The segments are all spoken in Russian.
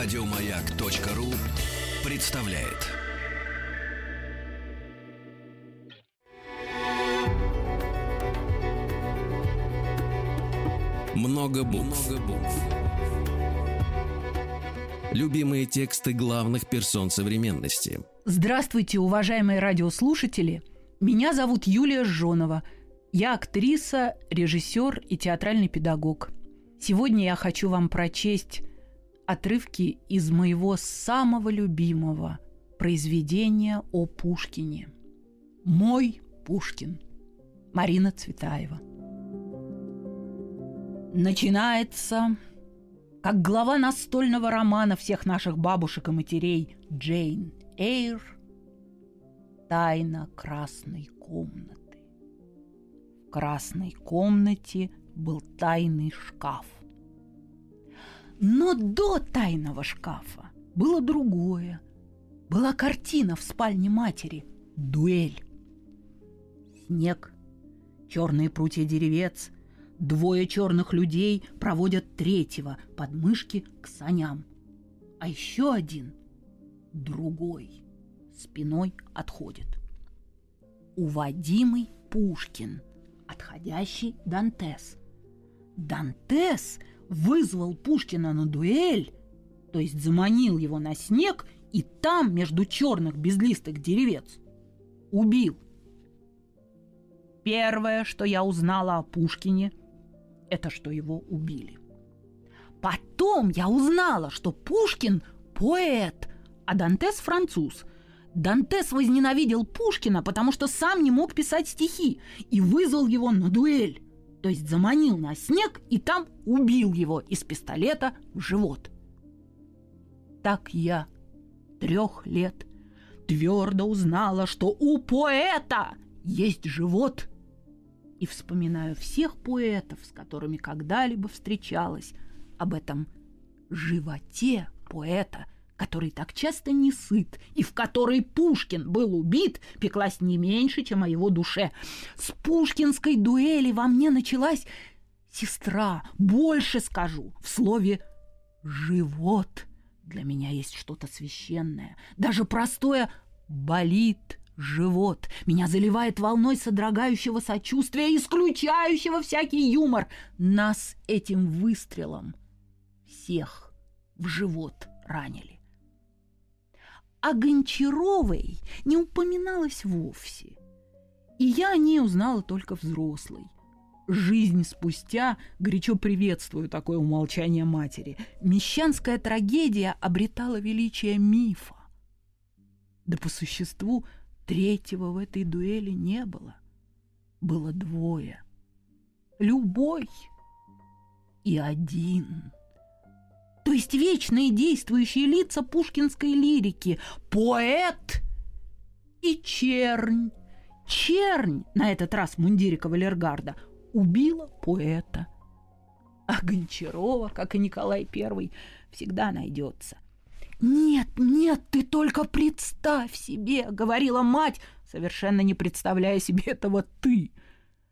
Радиомаяк.ру представляет. Много букв. Много букв. Любимые тексты главных персон современности. Здравствуйте, уважаемые радиослушатели. Меня зовут Юлия Жонова. Я актриса, режиссер и театральный педагог. Сегодня я хочу вам прочесть отрывки из моего самого любимого произведения о Пушкине. «Мой Пушкин» Марина Цветаева. Начинается, как глава настольного романа всех наших бабушек и матерей Джейн Эйр «Тайна красной комнаты». В красной комнате был тайный шкаф. Но до тайного шкафа было другое. Была картина в спальне матери – дуэль. Снег, черные прутья деревец, двое черных людей проводят третьего под мышки к саням. А еще один, другой, спиной отходит. Уводимый Пушкин, отходящий Дантес. Дантес – вызвал Пушкина на дуэль, то есть заманил его на снег и там, между черных безлистых деревец, убил. Первое, что я узнала о Пушкине, это что его убили. Потом я узнала, что Пушкин – поэт, а Дантес – француз. Дантес возненавидел Пушкина, потому что сам не мог писать стихи и вызвал его на дуэль то есть заманил на снег и там убил его из пистолета в живот. Так я трех лет твердо узнала, что у поэта есть живот. И вспоминаю всех поэтов, с которыми когда-либо встречалась, об этом животе поэта – который так часто не сыт, и в которой Пушкин был убит, пеклась не меньше, чем о его душе. С пушкинской дуэли во мне началась сестра, больше скажу, в слове «живот». Для меня есть что-то священное, даже простое «болит живот». Меня заливает волной содрогающего сочувствия, исключающего всякий юмор. Нас этим выстрелом всех в живот ранили о Гончаровой не упоминалось вовсе. И я о ней узнала только взрослой. Жизнь спустя горячо приветствую такое умолчание матери. Мещанская трагедия обретала величие мифа. Да по существу третьего в этой дуэли не было. Было двое. Любой и один – то есть вечные действующие лица пушкинской лирики, поэт и чернь. Чернь, на этот раз в мундире кавалергарда, убила поэта. А Гончарова, как и Николай I, всегда найдется. «Нет, нет, ты только представь себе!» — говорила мать, совершенно не представляя себе этого «ты»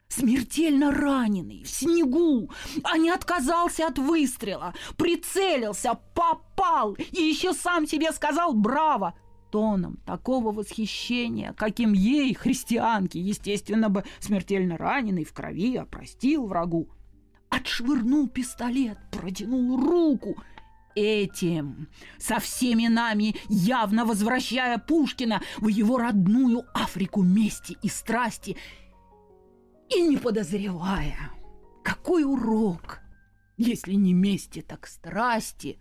смертельно раненый, в снегу, а не отказался от выстрела, прицелился, попал и еще сам себе сказал «Браво!» тоном такого восхищения, каким ей, христианке, естественно бы смертельно раненый в крови, опростил врагу. Отшвырнул пистолет, протянул руку – этим, со всеми нами, явно возвращая Пушкина в его родную Африку мести и страсти – и не подозревая, какой урок, если не мести, так страсти,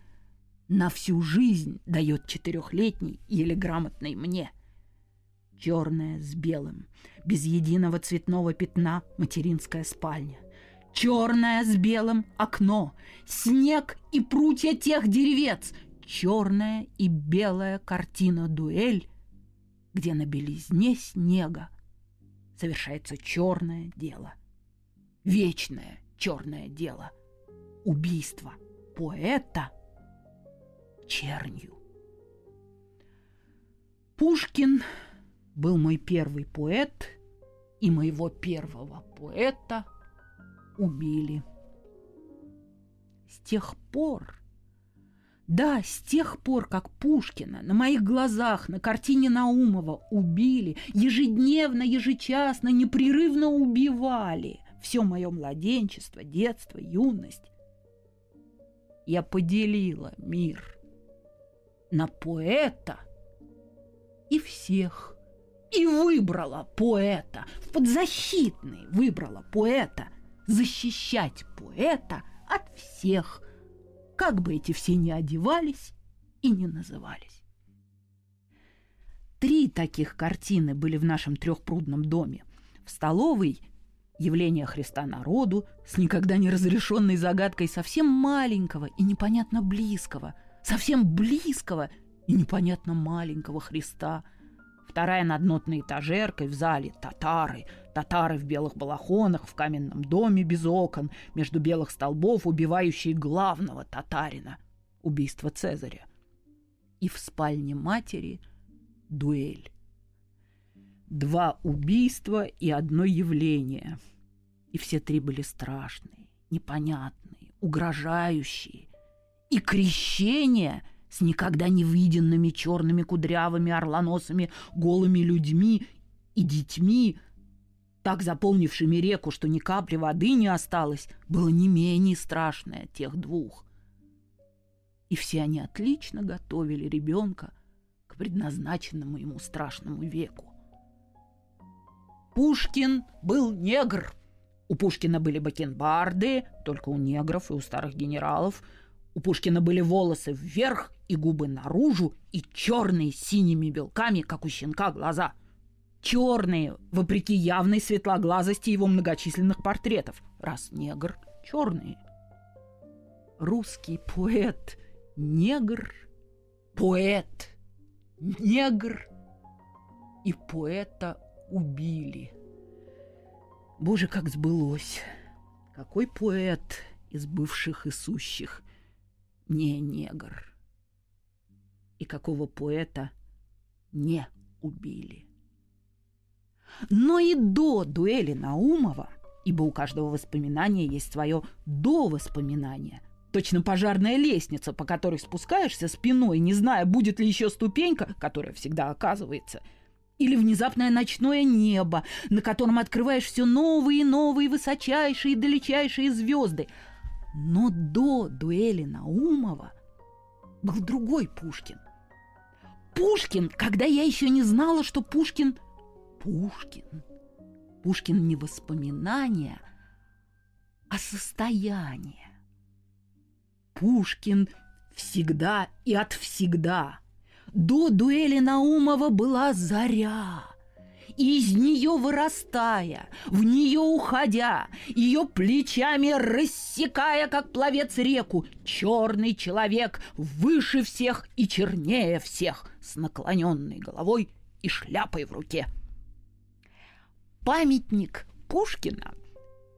на всю жизнь дает четырехлетний или грамотный мне. Черная с белым, без единого цветного пятна материнская спальня. Черная с белым окно, снег и прутья тех деревец, черная и белая картина дуэль, где на белизне снега совершается черное дело. Вечное черное дело. Убийство поэта чернью. Пушкин был мой первый поэт, и моего первого поэта убили. С тех пор Да, с тех пор, как Пушкина на моих глазах на картине Наумова убили, ежедневно, ежечасно, непрерывно убивали все мое младенчество, детство, юность, я поделила мир на поэта и всех. И выбрала поэта, в подзащитный выбрала поэта, защищать поэта от всех, как бы эти все ни одевались и не назывались. Три таких картины были в нашем трехпрудном доме. В столовой явление Христа народу с никогда не разрешенной загадкой совсем маленького и непонятно близкого, совсем близкого и непонятно маленького Христа. Вторая над нотной этажеркой в зале татары, татары в белых балахонах, в каменном доме без окон, между белых столбов, убивающие главного татарина, убийство Цезаря. И в спальне матери дуэль. Два убийства и одно явление. И все три были страшные, непонятные, угрожающие. И крещение с никогда не виденными черными кудрявыми орлоносыми голыми людьми и детьми, так заполнившими реку, что ни капли воды не осталось, было не менее страшное тех двух. И все они отлично готовили ребенка к предназначенному ему страшному веку. Пушкин был негр. У Пушкина были бакенбарды, только у негров и у старых генералов. У Пушкина были волосы вверх и губы наружу, и черные с синими белками, как у щенка, глаза. Черные, вопреки явной светлоглазости его многочисленных портретов. Раз негр, черные. Русский поэт, негр, поэт, негр и поэта убили. Боже, как сбылось! Какой поэт из бывших и сущих не негр? И какого поэта не убили? Но и до дуэли Наумова, ибо у каждого воспоминания есть свое до воспоминания, точно пожарная лестница, по которой спускаешься спиной, не зная, будет ли еще ступенька, которая всегда оказывается – или внезапное ночное небо, на котором открываешь все новые и новые высочайшие и далечайшие звезды. Но до дуэли Наумова был другой Пушкин. Пушкин, когда я еще не знала, что Пушкин – Пушкин. Пушкин не воспоминания, а состояние. Пушкин всегда и от всегда – до дуэли Наумова была заря. Из нее вырастая, в нее уходя, ее плечами рассекая, как пловец реку, черный человек выше всех и чернее всех, с наклоненной головой и шляпой в руке. Памятник Пушкина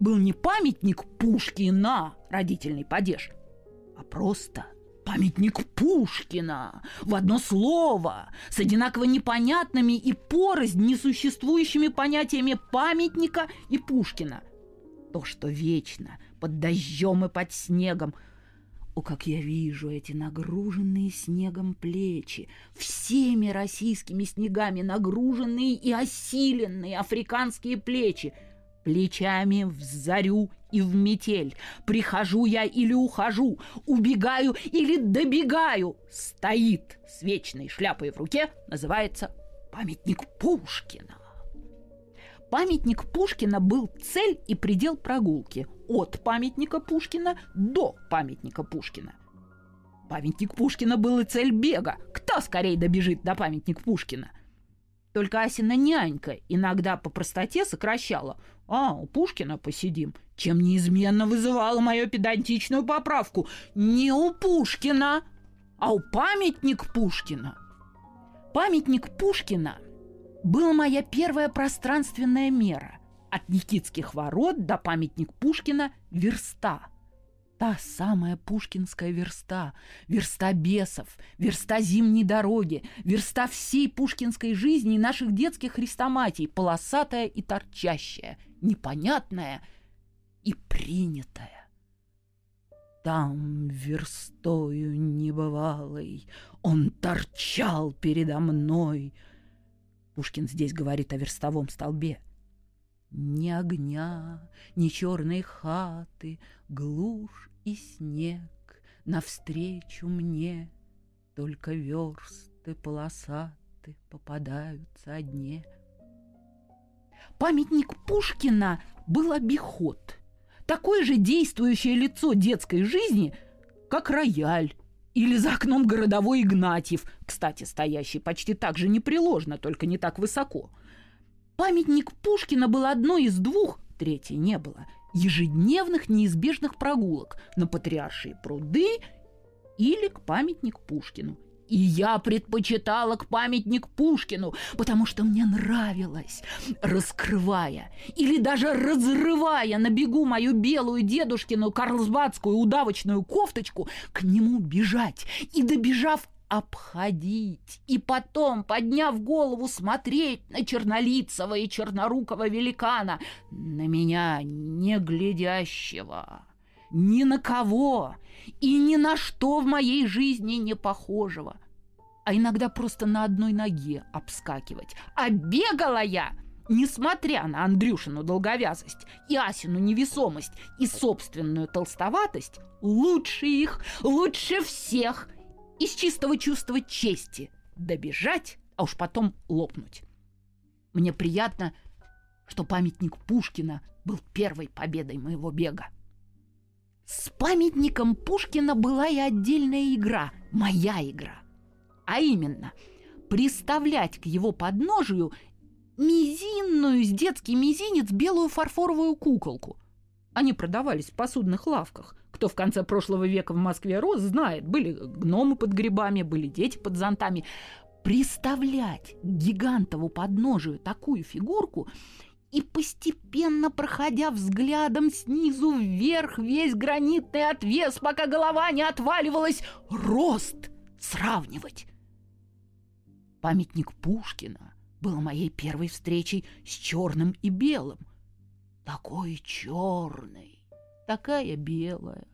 был не памятник Пушкина, родительный падеж, а просто – Памятник Пушкина в одно слово, с одинаково непонятными и порознь несуществующими понятиями памятника и Пушкина. То, что вечно, под дождем и под снегом. О, как я вижу эти нагруженные снегом плечи, всеми российскими снегами нагруженные и осиленные африканские плечи – плечами в зарю и в метель. Прихожу я или ухожу, убегаю или добегаю. Стоит с вечной шляпой в руке, называется памятник Пушкина. Памятник Пушкина был цель и предел прогулки от памятника Пушкина до памятника Пушкина. Памятник Пушкина был и цель бега. Кто скорее добежит до памятника Пушкина? Только Асина нянька иногда по простоте сокращала «А, у Пушкина посидим», чем неизменно вызывала мою педантичную поправку «Не у Пушкина, а у памятник Пушкина». Памятник Пушкина была моя первая пространственная мера. От Никитских ворот до памятник Пушкина – верста – Та самая пушкинская верста, верста бесов, верста зимней дороги, верста всей пушкинской жизни и наших детских хрестоматий, полосатая и торчащая, непонятная и принятая. Там верстою небывалой Он торчал передо мной. Пушкин здесь говорит о верстовом столбе. Ни огня, ни черной хаты, Глушь и снег навстречу мне, Только версты полосаты Попадаются одни. Памятник Пушкина был обиход — такое же действующее лицо детской жизни, как рояль или за окном городовой Игнатьев, кстати, стоящий почти так же непреложно, только не так высоко. Памятник Пушкина был одной из двух, третьей не было, ежедневных неизбежных прогулок на Патриаршие пруды или к памятник Пушкину. И я предпочитала к памятник Пушкину, потому что мне нравилось, раскрывая или даже разрывая на бегу мою белую дедушкину карлсбадскую удавочную кофточку, к нему бежать и, добежав, обходить, и потом, подняв голову, смотреть на чернолицего и чернорукого великана, на меня не глядящего ни на кого и ни на что в моей жизни не похожего, а иногда просто на одной ноге обскакивать. А бегала я, несмотря на Андрюшину долговязость и Асину невесомость и собственную толстоватость, лучше их, лучше всех, из чистого чувства чести добежать, а уж потом лопнуть. Мне приятно, что памятник Пушкина был первой победой моего бега. С памятником Пушкина была и отдельная игра, моя игра. А именно, приставлять к его подножию мизинную с детский мизинец белую фарфоровую куколку. Они продавались в посудных лавках. Кто в конце прошлого века в Москве рос, знает. Были гномы под грибами, были дети под зонтами. Приставлять к гигантову подножию такую фигурку и постепенно проходя взглядом снизу вверх весь гранитный отвес, пока голова не отваливалась, рост сравнивать. Памятник Пушкина был моей первой встречей с черным и белым. Такой черный, такая белая.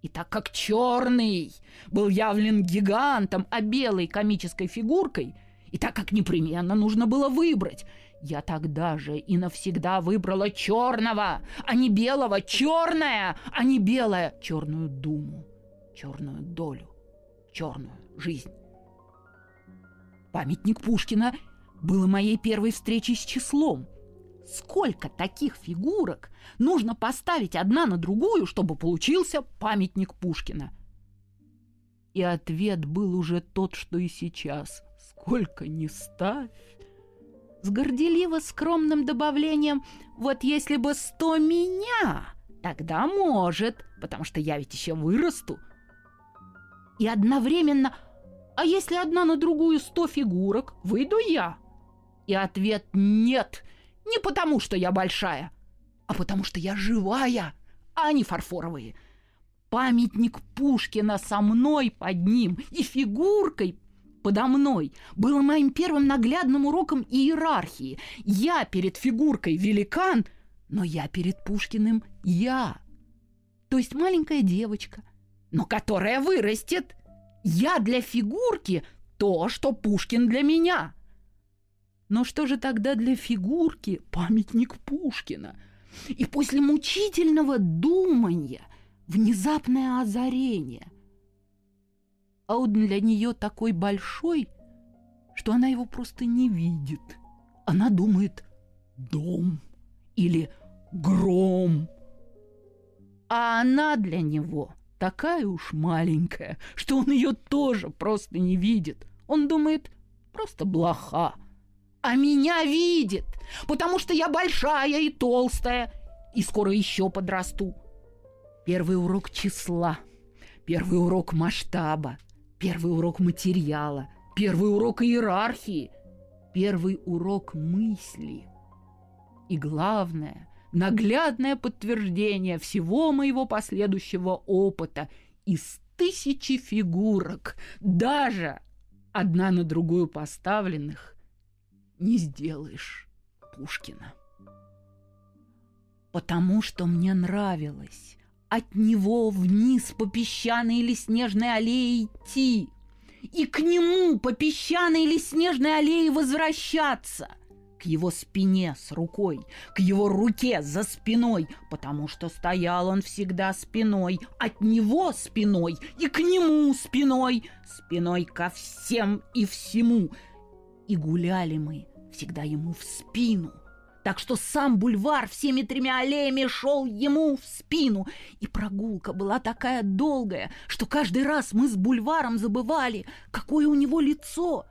И так как черный был явлен гигантом, а белой комической фигуркой, и так как непременно нужно было выбрать – я тогда же и навсегда выбрала черного, а не белого, черное, а не белое, черную думу, черную долю, черную жизнь. Памятник Пушкина был моей первой встречей с числом. Сколько таких фигурок нужно поставить одна на другую, чтобы получился памятник Пушкина? И ответ был уже тот, что и сейчас. Сколько не ставь, с горделиво скромным добавлением «Вот если бы сто меня, тогда может, потому что я ведь еще вырасту». И одновременно «А если одна на другую сто фигурок, выйду я?» И ответ «Нет, не потому что я большая, а потому что я живая, а не фарфоровые». Памятник Пушкина со мной под ним и фигуркой подо мной было моим первым наглядным уроком иерархии. Я перед фигуркой великан, но я перед Пушкиным я. То есть маленькая девочка, но которая вырастет. Я для фигурки то, что Пушкин для меня. Но что же тогда для фигурки памятник Пушкина? И после мучительного думания внезапное озарение – а он для нее такой большой, что она его просто не видит. Она думает «дом» или «гром». А она для него такая уж маленькая, что он ее тоже просто не видит. Он думает «просто блоха». А меня видит, потому что я большая и толстая, и скоро еще подрасту. Первый урок числа, первый урок масштаба, Первый урок материала, первый урок иерархии, первый урок мысли. И главное, наглядное подтверждение всего моего последующего опыта из тысячи фигурок, даже одна на другую поставленных, не сделаешь Пушкина. Потому что мне нравилось от него вниз по песчаной или снежной аллее идти, и к нему по песчаной или снежной аллее возвращаться – к его спине с рукой, к его руке за спиной, потому что стоял он всегда спиной, от него спиной и к нему спиной, спиной ко всем и всему. И гуляли мы всегда ему в спину – так что сам бульвар всеми тремя аллеями шел ему в спину. И прогулка была такая долгая, что каждый раз мы с бульваром забывали, какое у него лицо.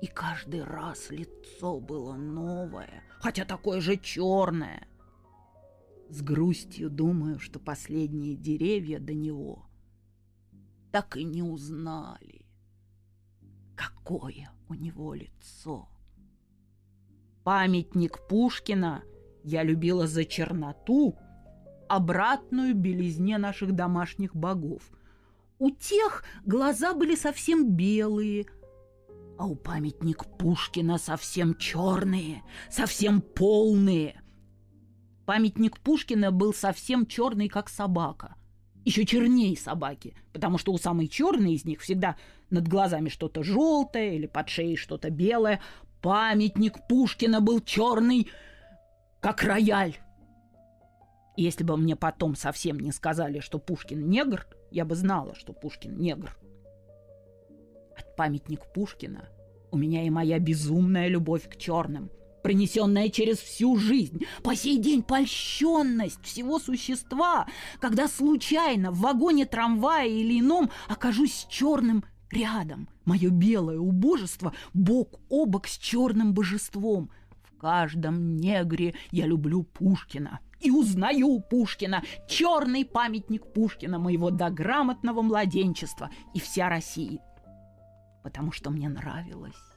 И каждый раз лицо было новое, хотя такое же черное. С грустью думаю, что последние деревья до него так и не узнали, какое у него лицо. Памятник Пушкина я любила за черноту, обратную белизне наших домашних богов. У тех глаза были совсем белые, а у памятник Пушкина совсем черные, совсем полные. Памятник Пушкина был совсем черный, как собака. Еще черней собаки, потому что у самой черной из них всегда над глазами что-то желтое или под шеей что-то белое. Памятник Пушкина был черный, как рояль. Если бы мне потом совсем не сказали, что Пушкин негр, я бы знала, что Пушкин негр. От памятник Пушкина у меня и моя безумная любовь к черным, пронесенная через всю жизнь, по сей день польщенность всего существа, когда случайно в вагоне трамвая или ином окажусь черным Рядом мое белое убожество бок о бок с черным божеством. В каждом негре я люблю Пушкина и узнаю Пушкина, черный памятник Пушкина, моего дограмотного младенчества и вся России. Потому что мне нравилось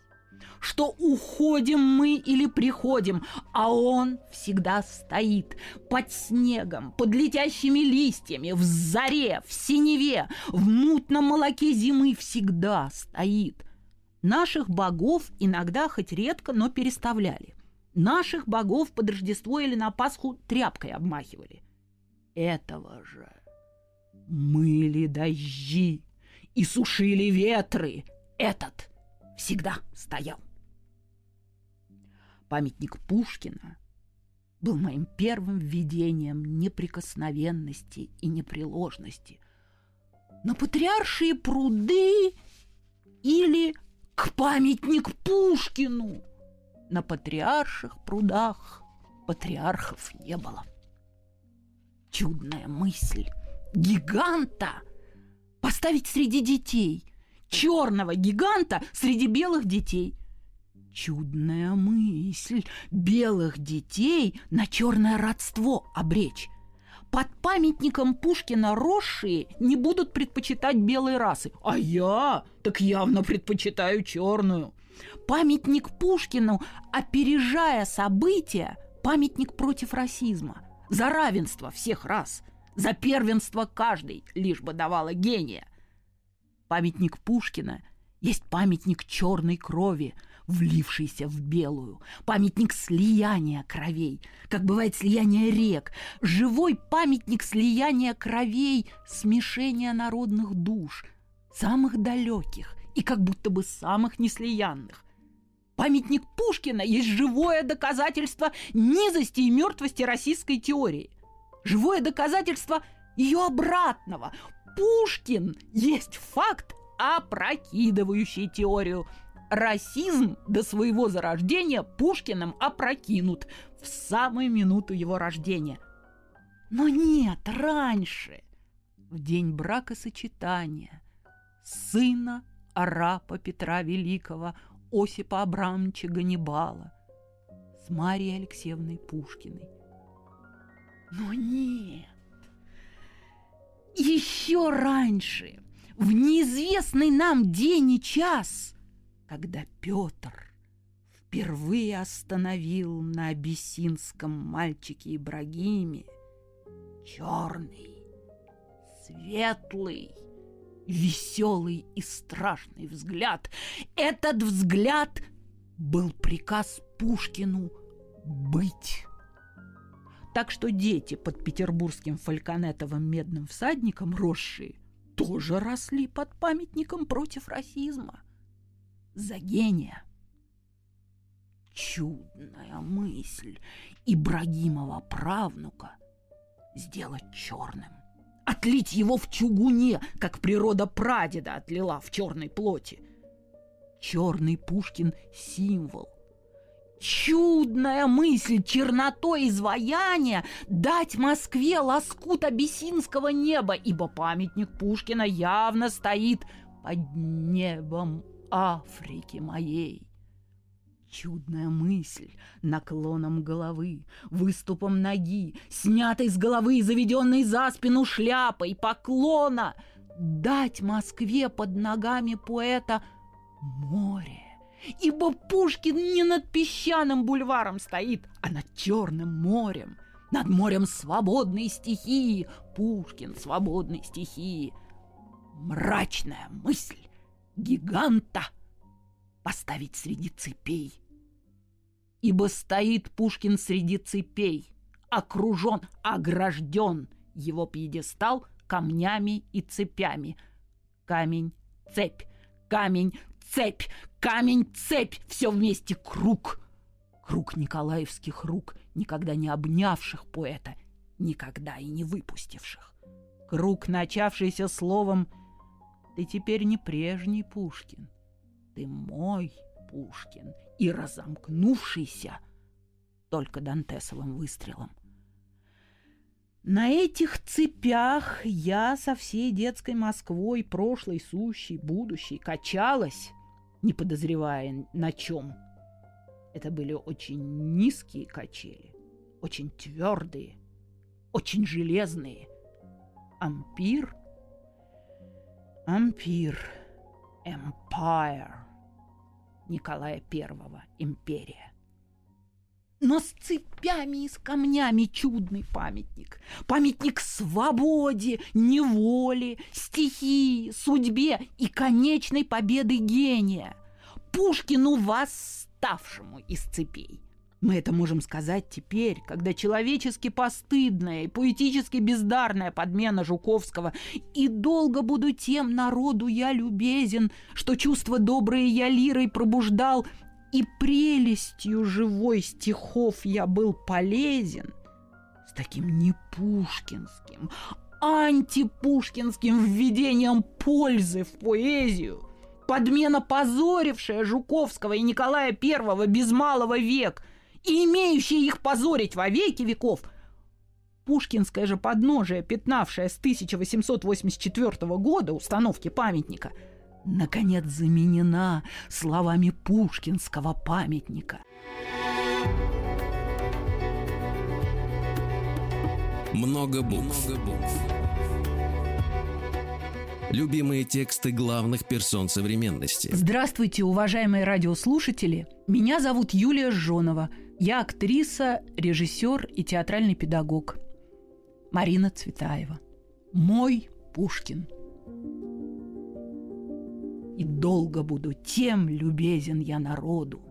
что уходим мы или приходим, а он всегда стоит под снегом, под летящими листьями, в заре, в синеве, в мутном молоке зимы всегда стоит. Наших богов иногда хоть редко, но переставляли. Наших богов под Рождество или на Пасху тряпкой обмахивали. Этого же мыли дожди и сушили ветры. Этот всегда стоял памятник Пушкина был моим первым введением неприкосновенности и непреложности на патриаршие пруды или к памятник Пушкину. На патриарших прудах патриархов не было. Чудная мысль гиганта поставить среди детей, черного гиганта среди белых детей – Чудная мысль белых детей на черное родство обречь. Под памятником Пушкина росшие не будут предпочитать белые расы, а я так явно предпочитаю черную. Памятник Пушкину, опережая события, памятник против расизма, за равенство всех рас, за первенство каждой, лишь бы давала гения. Памятник Пушкина есть памятник черной крови, влившийся в белую, памятник слияния кровей, как бывает слияние рек, живой памятник слияния кровей, смешения народных душ, самых далеких и как будто бы самых неслиянных. Памятник Пушкина есть живое доказательство низости и мертвости российской теории. Живое доказательство ее обратного. Пушкин есть факт, опрокидывающий теорию – расизм до своего зарождения Пушкиным опрокинут в самую минуту его рождения. Но нет, раньше, в день бракосочетания, сына арапа Петра Великого Осипа Абрамовича Ганнибала с Марией Алексеевной Пушкиной. Но нет, еще раньше, в неизвестный нам день и час – когда Петр впервые остановил на абиссинском мальчике Ибрагиме черный, светлый, веселый и страшный взгляд. Этот взгляд был приказ Пушкину быть. Так что дети под петербургским фальконетовым медным всадником росшие тоже росли под памятником против расизма. За гения. Чудная мысль Ибрагимова правнука сделать черным. Отлить его в чугуне, как природа прадеда отлила в черной плоти. Черный Пушкин – символ, Чудная мысль чернотой изваяния дать Москве лоскут абиссинского неба, ибо памятник Пушкина явно стоит под небом Африки моей. Чудная мысль наклоном головы, выступом ноги, снятой с головы и заведенной за спину шляпой, поклона, дать Москве под ногами поэта море ибо Пушкин не над песчаным бульваром стоит, а над Черным морем, над морем свободной стихии, Пушкин свободной стихии. Мрачная мысль гиганта поставить среди цепей. Ибо стоит Пушкин среди цепей, окружен, огражден его пьедестал камнями и цепями. Камень, цепь, камень, цепь, камень, цепь, все вместе круг. Круг николаевских рук, никогда не обнявших поэта, никогда и не выпустивших. Круг, начавшийся словом «Ты теперь не прежний Пушкин, ты мой Пушкин» и разомкнувшийся только Дантесовым выстрелом. На этих цепях я со всей детской Москвой, прошлой, сущей, будущей, качалась, не подозревая на чем. Это были очень низкие качели, очень твердые, очень железные. Ампир, ампир, empire Николая Первого, империя. Но с цепями и с камнями чудный памятник. Памятник свободе, неволе, стихии, судьбе и конечной победы гения. Пушкину восставшему из цепей. Мы это можем сказать теперь, когда человечески постыдная и поэтически бездарная подмена Жуковского «И долго буду тем народу я любезен, что чувство доброе я лирой пробуждал, и прелестью живой стихов я был полезен, с таким не пушкинским, антипушкинским введением пользы в поэзию, подмена позорившая Жуковского и Николая I без малого век и имеющая их позорить во веки веков – Пушкинское же подножие, пятнавшее с 1884 года установки памятника – наконец заменена словами пушкинского памятника. Много букв. Много букв. Любимые тексты главных персон современности. Здравствуйте, уважаемые радиослушатели. Меня зовут Юлия Жонова. Я актриса, режиссер и театральный педагог. Марина Цветаева. Мой Пушкин – и долго буду тем любезен я народу,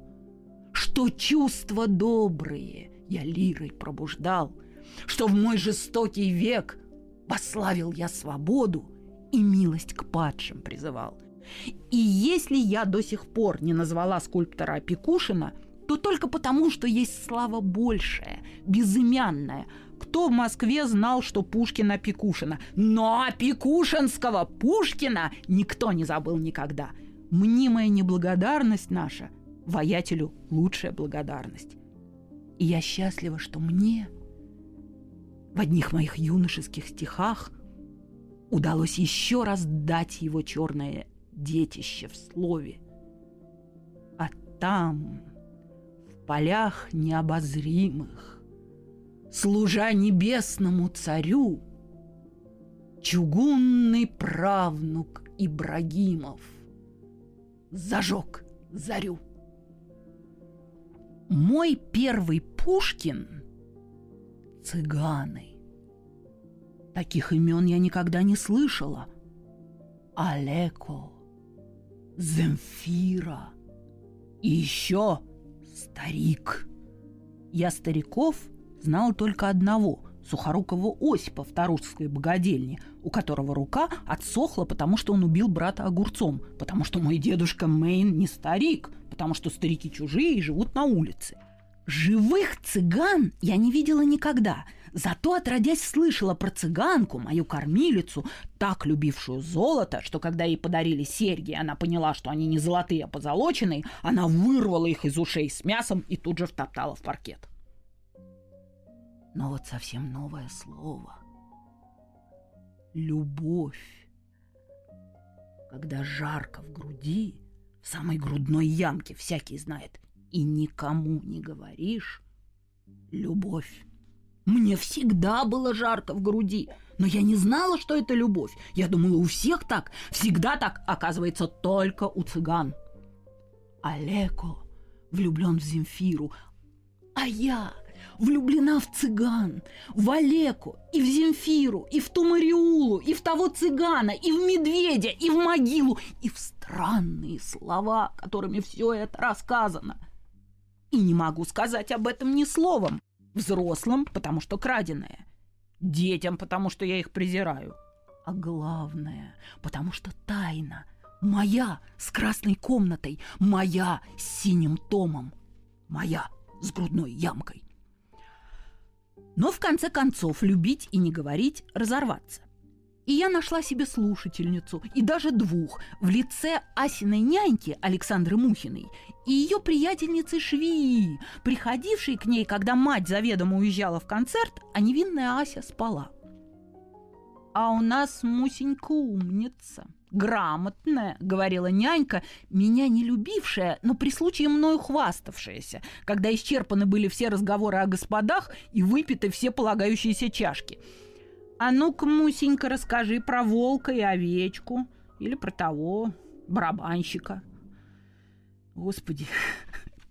Что чувства добрые я лирой пробуждал, Что в мой жестокий век Пославил я свободу И милость к падшим призывал. И если я до сих пор не назвала скульптора Опекушина, то только потому, что есть слава большая, безымянная – кто в Москве знал, что Пушкина Пикушина? Но Пикушинского Пушкина никто не забыл никогда. Мнимая неблагодарность наша воятелю лучшая благодарность. И я счастлива, что мне в одних моих юношеских стихах удалось еще раз дать его черное детище в слове. А там, в полях необозримых, служа небесному царю, чугунный правнук Ибрагимов зажег зарю. Мой первый Пушкин — цыганы. Таких имен я никогда не слышала. Алеко, Земфира и еще старик. Я стариков — знала только одного – сухорукого Осипа в Тарусской богадельне, у которого рука отсохла, потому что он убил брата огурцом, потому что мой дедушка Мейн не старик, потому что старики чужие и живут на улице. Живых цыган я не видела никогда, зато отродясь слышала про цыганку, мою кормилицу, так любившую золото, что когда ей подарили серьги, она поняла, что они не золотые, а позолоченные, она вырвала их из ушей с мясом и тут же втоптала в паркет. Но вот совсем новое слово. Любовь. Когда жарко в груди, в самой грудной ямке всякий знает, и никому не говоришь, любовь. Мне всегда было жарко в груди, но я не знала, что это любовь. Я думала, у всех так, всегда так, оказывается, только у цыган. Олеко влюблен в Земфиру, а я влюблена в цыган, в Олеку, и в Земфиру, и в ту Мариулу, и в того цыгана, и в медведя, и в могилу, и в странные слова, которыми все это рассказано. И не могу сказать об этом ни словом. Взрослым, потому что краденое. Детям, потому что я их презираю. А главное, потому что тайна. Моя с красной комнатой, моя с синим томом, моя с грудной ямкой. Но в конце концов любить и не говорить – разорваться. И я нашла себе слушательницу, и даже двух, в лице Асиной няньки Александры Мухиной и ее приятельницы Швии, приходившей к ней, когда мать заведомо уезжала в концерт, а невинная Ася спала. А у нас Мусенька умница, грамотная, говорила нянька, меня не любившая, но при случае мною хваставшаяся, когда исчерпаны были все разговоры о господах и выпиты все полагающиеся чашки. А ну-ка, Мусенька, расскажи про волка и овечку или про того барабанщика. Господи,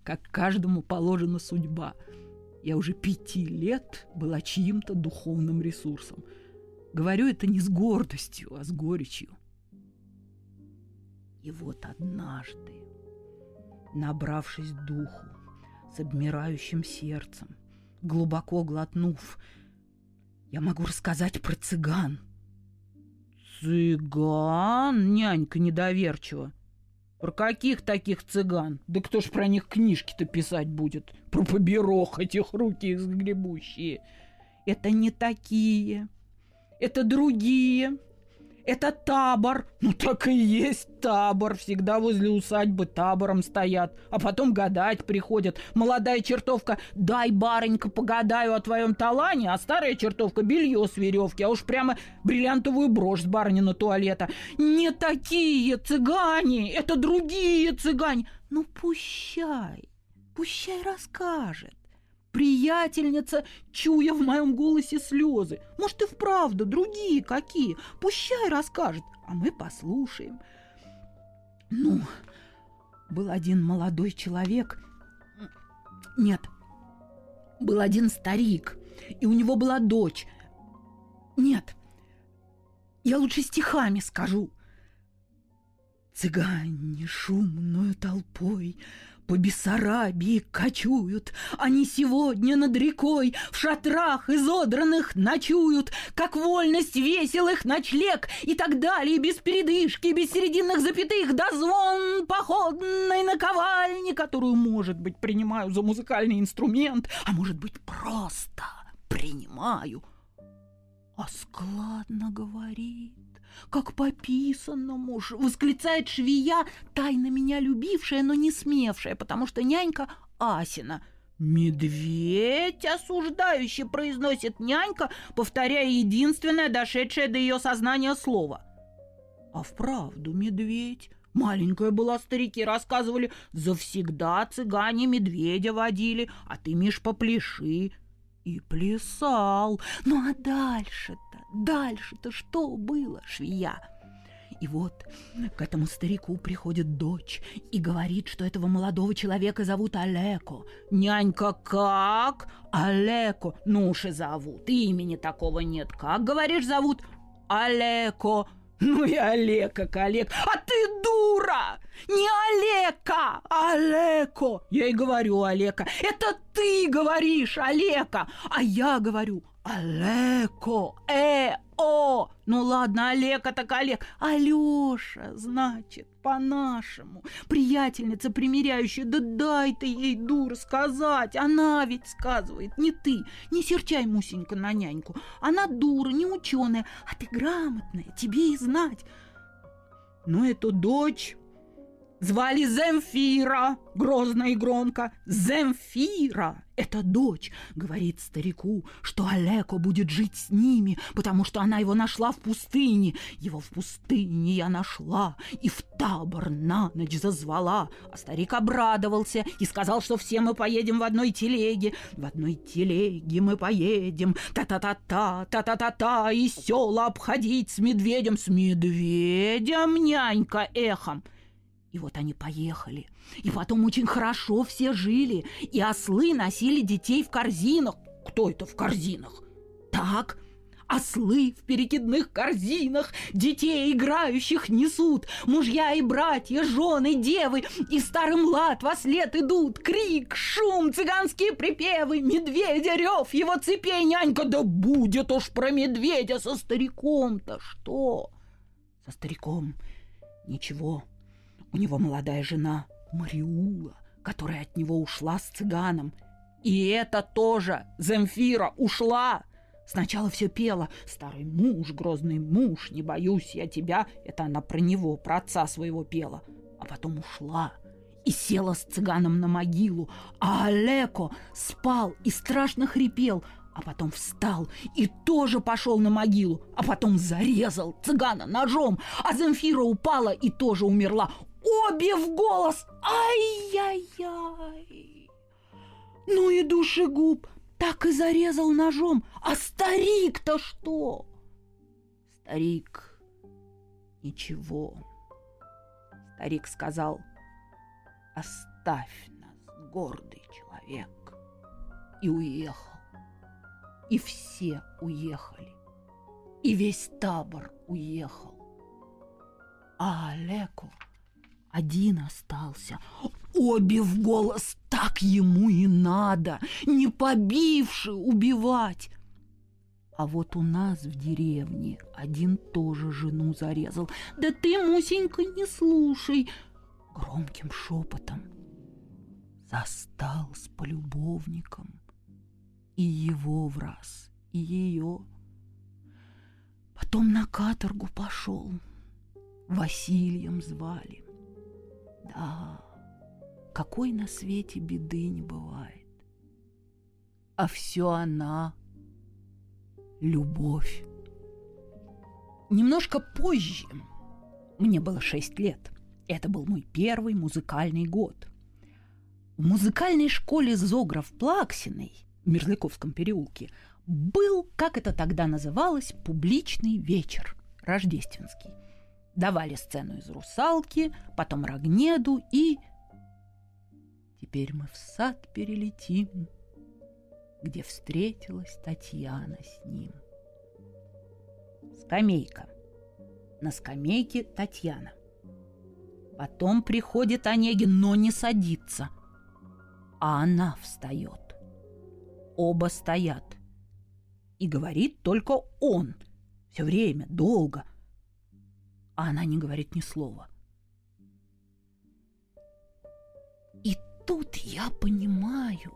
как каждому положена судьба. Я уже пяти лет была чьим-то духовным ресурсом – Говорю это не с гордостью, а с горечью. И вот однажды, набравшись духу, с обмирающим сердцем, глубоко глотнув, я могу рассказать про цыган. Цыган? Нянька недоверчиво. Про каких таких цыган? Да кто ж про них книжки-то писать будет? Про поберох этих руки их сгребущие. Это не такие это другие, это табор. Ну так и есть табор. Всегда возле усадьбы табором стоят. А потом гадать приходят. Молодая чертовка, дай, барынька, погадаю о твоем талане, а старая чертовка белье с веревки, а уж прямо бриллиантовую брошь с барынина туалета. Не такие цыгане, это другие цыгане. Ну пущай, пущай расскажет приятельница, чуя в моем голосе слезы. Может, и вправду другие какие. Пущай расскажет, а мы послушаем. Ну, был один молодой человек. Нет, был один старик, и у него была дочь. Нет, я лучше стихами скажу. Цыгане шумную толпой по Бессарабии кочуют, Они сегодня над рекой В шатрах изодранных ночуют, Как вольность веселых ночлег И так далее, без передышки, Без серединных запятых, Да звон походной наковальни, Которую, может быть, принимаю за музыкальный инструмент, А может быть, просто принимаю. А складно говорит как по писанному, восклицает швея, тайно меня любившая, но не смевшая, потому что нянька Асина. «Медведь!» — осуждающе произносит нянька, повторяя единственное дошедшее до ее сознания слово. «А вправду медведь!» Маленькая была, старики рассказывали, завсегда цыгане медведя водили, а ты, Миш, попляши. И плясал. Ну а дальше-то, дальше-то что было, швея? И вот к этому старику приходит дочь и говорит, что этого молодого человека зовут Олеко. Нянька как? Олеко. Ну уж и зовут. Имени такого нет. Как, говоришь, зовут? Олеко. Ну и Олег как Олег. А ты дура! Не Олега, а Олеко! Я и говорю Олега. Это ты говоришь Олега, а я говорю Олеко, э, о, ну ладно, Олег, так Олег. Алёша, значит, по-нашему. Приятельница примиряющая, да дай ты ей, дур, сказать. Она ведь сказывает, не ты. Не серчай, Мусенька, на няньку. Она дура, не ученая, а ты грамотная, тебе и знать. Но эту дочь Звали Земфира, грозно и громко. Земфира – это дочь, говорит старику, что Олеко будет жить с ними, потому что она его нашла в пустыне. Его в пустыне я нашла и в табор на ночь зазвала. А старик обрадовался и сказал, что все мы поедем в одной телеге. В одной телеге мы поедем. Та-та-та-та, та-та-та-та, и села обходить с медведем. С медведем, нянька, эхом – и вот они поехали. И потом очень хорошо все жили. И ослы носили детей в корзинах. Кто это в корзинах? Так, Ослы в перекидных корзинах детей играющих несут. Мужья и братья, жены, девы и старый млад во след идут. Крик, шум, цыганские припевы, медведя рев, его цепей нянька. Да будет уж про медведя со стариком-то что? Со стариком ничего. У него молодая жена Мариула, которая от него ушла с цыганом. И это тоже Земфира ушла. Сначала все пела «Старый муж, грозный муж, не боюсь я тебя». Это она про него, про отца своего пела. А потом ушла и села с цыганом на могилу. А Олеко спал и страшно хрипел, а потом встал и тоже пошел на могилу, а потом зарезал цыгана ножом, а Земфира упала и тоже умерла обе в голос. Ай-яй-яй! Ну и душегуб так и зарезал ножом. А старик-то что? Старик ничего. Старик сказал, оставь нас, гордый человек. И уехал. И все уехали. И весь табор уехал. А Олеку один остался. Обе в голос, так ему и надо, не побивши убивать. А вот у нас в деревне один тоже жену зарезал. Да ты, Мусенька, не слушай. Громким шепотом застал с полюбовником и его в раз, и ее. Потом на каторгу пошел. Васильем звали. Да, какой на свете беды не бывает. А все она — любовь. Немножко позже, мне было шесть лет, это был мой первый музыкальный год. В музыкальной школе Зогров Плаксиной в Мерзляковском переулке был, как это тогда называлось, публичный вечер рождественский – Давали сцену из «Русалки», потом «Рогнеду» и... Теперь мы в сад перелетим, где встретилась Татьяна с ним. Скамейка. На скамейке Татьяна. Потом приходит Онегин, но не садится. А она встает. Оба стоят. И говорит только он. Все время, долго – а она не говорит ни слова. И тут я понимаю,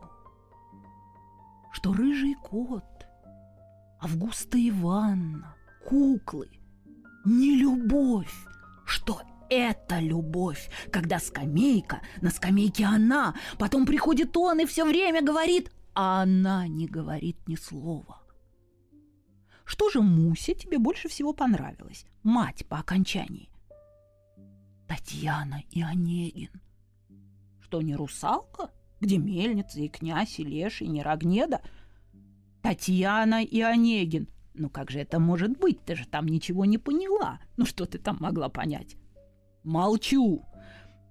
что рыжий кот, Августа Ивановна, куклы, не любовь, что это любовь, когда скамейка, на скамейке она, потом приходит он и все время говорит, а она не говорит ни слова. Что же Мусе тебе больше всего понравилось? Мать по окончании. Татьяна и Онегин. Что, не русалка? Где мельница и князь, и леший, и не Рогнеда? Татьяна и Онегин. Ну как же это может быть? Ты же там ничего не поняла. Ну что ты там могла понять? Молчу.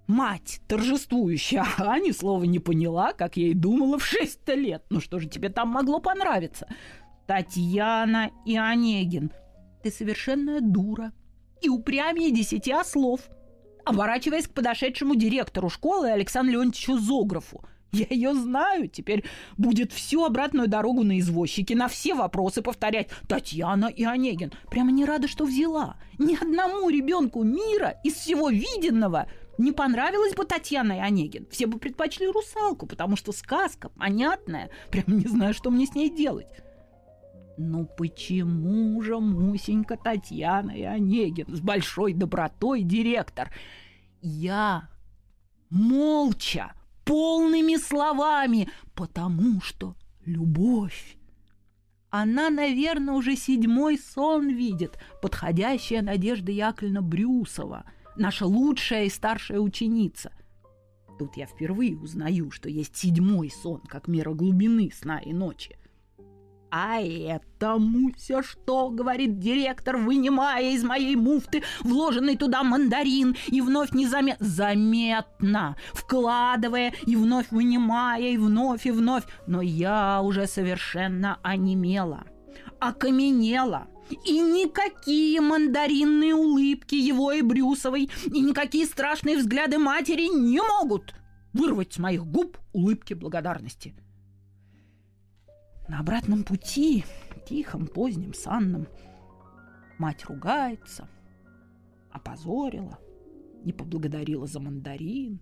Мать торжествующая, а ни слова не поняла, как я и думала в шесть лет. Ну что же тебе там могло понравиться? Татьяна и Онегин. Ты совершенная дура и упрямее десяти ослов. оборачиваясь к подошедшему директору школы Александру Леонтьевичу Зографу. Я ее знаю, теперь будет всю обратную дорогу на извозчике, на все вопросы повторять. Татьяна и Онегин. Прямо не рада, что взяла. Ни одному ребенку мира из всего виденного не понравилась бы Татьяна и Онегин. Все бы предпочли русалку, потому что сказка понятная. Прямо не знаю, что мне с ней делать. Ну почему же Мусенька Татьяна и Онегин с большой добротой директор? Я молча, полными словами, потому что любовь. Она, наверное, уже седьмой сон видит, подходящая Надежда Яковлевна Брюсова, наша лучшая и старшая ученица. Тут я впервые узнаю, что есть седьмой сон, как мера глубины сна и ночи. «А это, Муся, что?» — говорит директор, вынимая из моей муфты вложенный туда мандарин и вновь незаметно, заметно, вкладывая и вновь вынимая, и вновь, и вновь. Но я уже совершенно онемела, окаменела. И никакие мандаринные улыбки его и Брюсовой, и никакие страшные взгляды матери не могут вырвать с моих губ улыбки благодарности. — на обратном пути, тихом, поздним, санном, мать ругается, опозорила, не поблагодарила за мандарин,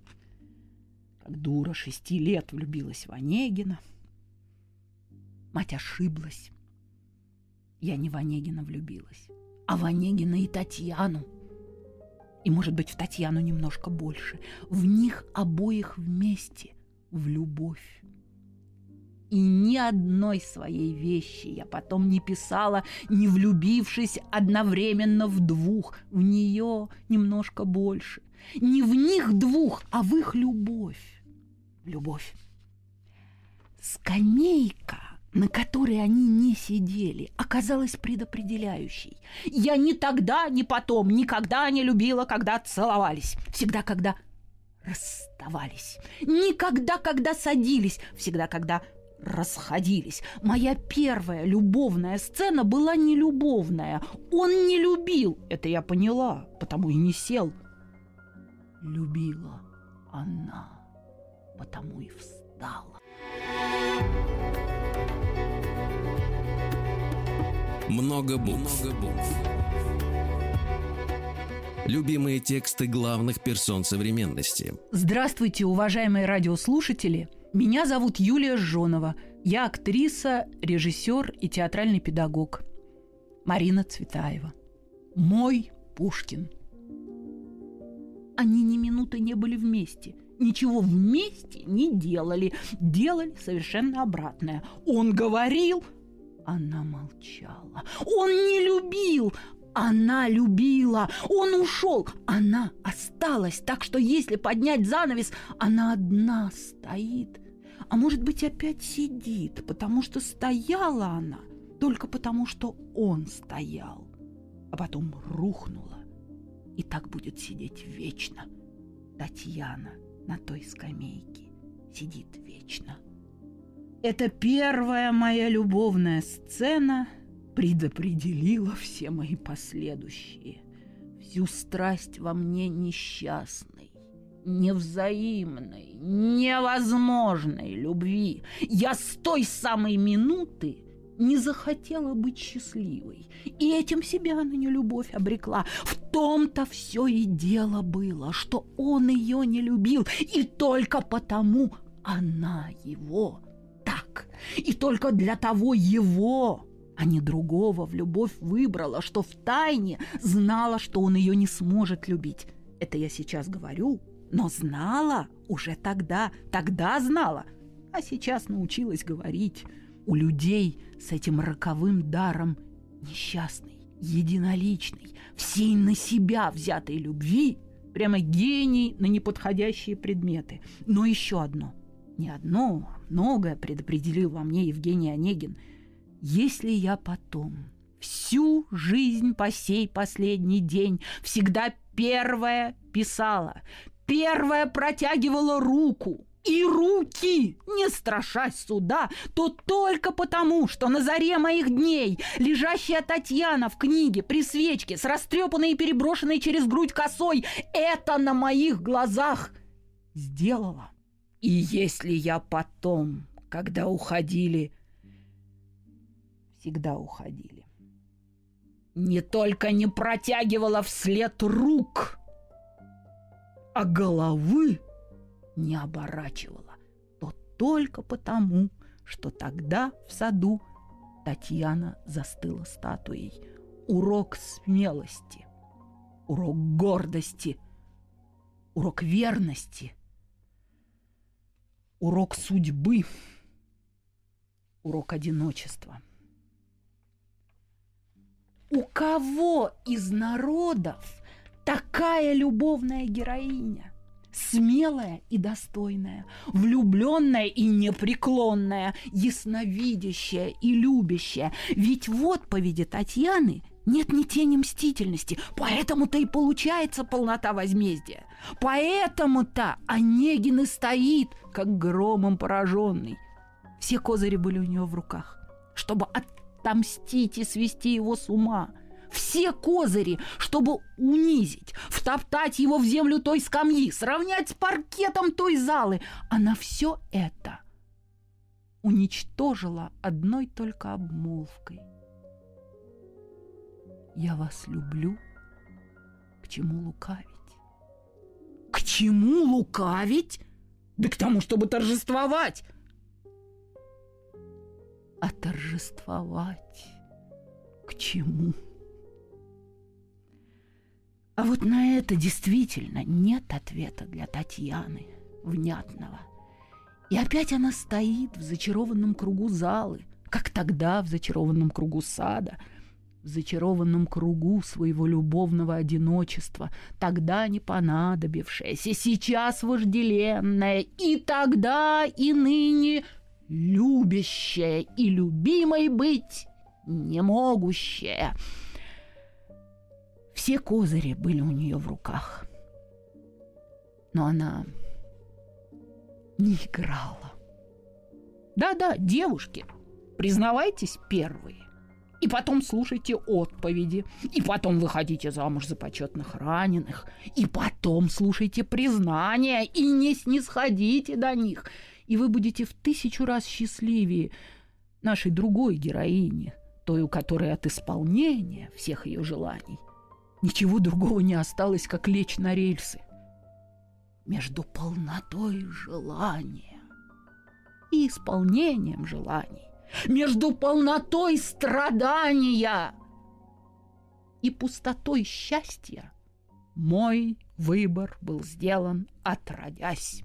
как дура шести лет влюбилась в Онегина. Мать ошиблась. Я не в Онегина влюбилась, а в Онегина и Татьяну. И, может быть, в Татьяну немножко больше. В них обоих вместе, в любовь. И ни одной своей вещи я потом не писала, не влюбившись одновременно в двух, в нее немножко больше. Не в них двух, а в их любовь. Любовь. Скамейка, на которой они не сидели, оказалась предопределяющей. Я ни тогда, ни потом никогда не любила, когда целовались. Всегда, когда расставались. Никогда, когда садились. Всегда, когда расходились. Моя первая любовная сцена была не любовная. Он не любил, это я поняла, потому и не сел. Любила она, потому и встала. Много букв. Много букв. Любимые тексты главных персон современности. Здравствуйте, уважаемые радиослушатели! Меня зовут Юлия Жонова. Я актриса, режиссер и театральный педагог. Марина Цветаева. Мой Пушкин. Они ни минуты не были вместе. Ничего вместе не делали. Делали совершенно обратное. Он говорил, она молчала. Он не любил, она любила, он ушел, она осталась, так что если поднять занавес, она одна стоит. А может быть, опять сидит, потому что стояла она только потому, что он стоял, а потом рухнула. И так будет сидеть вечно. Татьяна на той скамейке сидит вечно. Это первая моя любовная сцена – предопределила все мои последующие. Всю страсть во мне несчастной, невзаимной, невозможной любви. Я с той самой минуты не захотела быть счастливой. И этим себя на нелюбовь обрекла. В том-то все и дело было, что он ее не любил. И только потому она его так. И только для того его а не другого в любовь выбрала, что в тайне знала, что он ее не сможет любить. Это я сейчас говорю, но знала уже тогда, тогда знала, а сейчас научилась говорить. У людей с этим роковым даром несчастной, единоличной, всей на себя взятой любви прямо гений на неподходящие предметы. Но еще одно, не одно, а многое предопределил во мне Евгений Онегин – если я потом всю жизнь по сей последний день всегда первая писала, первая протягивала руку, и руки, не страшась суда, то только потому, что на заре моих дней лежащая Татьяна в книге при свечке с растрепанной и переброшенной через грудь косой это на моих глазах сделала. И если я потом, когда уходили, всегда уходили, не только не протягивала вслед рук, а головы не оборачивала, то только потому, что тогда в саду Татьяна застыла статуей. Урок смелости, урок гордости, урок верности, урок судьбы, урок одиночества. У кого из народов такая любовная героиня? смелая и достойная, влюбленная и непреклонная, ясновидящая и любящая. Ведь в отповеди Татьяны нет ни тени мстительности, поэтому-то и получается полнота возмездия. Поэтому-то Онегин и стоит, как громом пораженный. Все козыри были у него в руках, чтобы отомстить и свести его с ума – все козыри, чтобы унизить, втоптать его в землю той скамьи, сравнять с паркетом той залы. А на все это уничтожила одной только обмолвкой. Я вас люблю, к чему лукавить? К чему лукавить? Да к тому, чтобы торжествовать. А торжествовать к чему? А вот на это действительно нет ответа для Татьяны, внятного. И опять она стоит в зачарованном кругу залы, как тогда в зачарованном кругу сада, в зачарованном кругу своего любовного одиночества, тогда не понадобившееся, сейчас вожделенное, и тогда, и ныне любящее, и любимой быть не могущее — все козыри были у нее в руках. Но она не играла. Да-да, девушки, признавайтесь первые. И потом слушайте отповеди. И потом выходите замуж за почетных раненых. И потом слушайте признания. И не снисходите до них. И вы будете в тысячу раз счастливее нашей другой героини, той, у которой от исполнения всех ее желаний Ничего другого не осталось, как лечь на рельсы. Между полнотой желания и исполнением желаний, между полнотой страдания и пустотой счастья мой выбор был сделан отродясь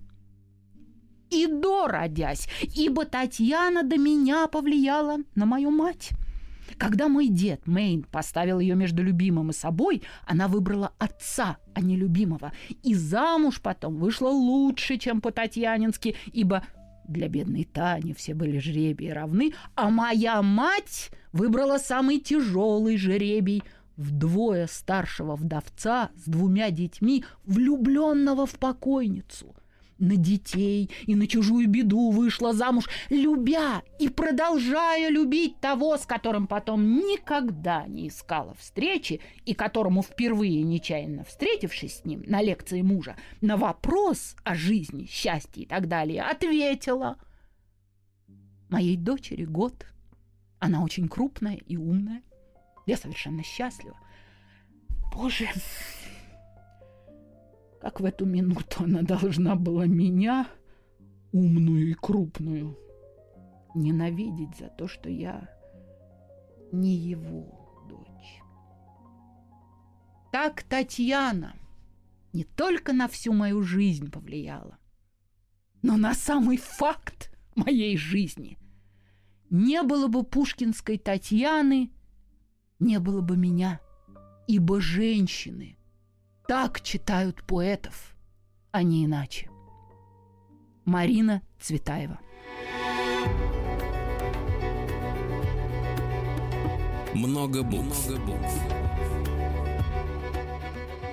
и дородясь, ибо Татьяна до меня повлияла на мою мать. Когда мой дед Мейн поставил ее между любимым и собой, она выбрала отца, а не любимого. И замуж потом вышла лучше, чем по-татьянински, ибо для бедной Тани все были жребии равны, а моя мать выбрала самый тяжелый жребий вдвое старшего вдовца с двумя детьми, влюбленного в покойницу – на детей и на чужую беду вышла замуж, любя и продолжая любить того, с которым потом никогда не искала встречи и которому впервые нечаянно встретившись с ним на лекции мужа, на вопрос о жизни, счастье и так далее, ответила. Моей дочери год. Она очень крупная и умная. Я совершенно счастлива. Боже, как в эту минуту она должна была меня, умную и крупную, ненавидеть за то, что я не его дочь. Так Татьяна не только на всю мою жизнь повлияла, но на самый факт моей жизни. Не было бы пушкинской Татьяны, не было бы меня, ибо женщины – так читают поэтов, а не иначе. Марина Цветаева. Много букв.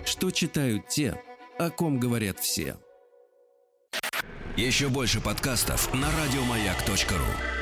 Что читают те, о ком говорят все. Еще больше подкастов на радиомаяк.ру.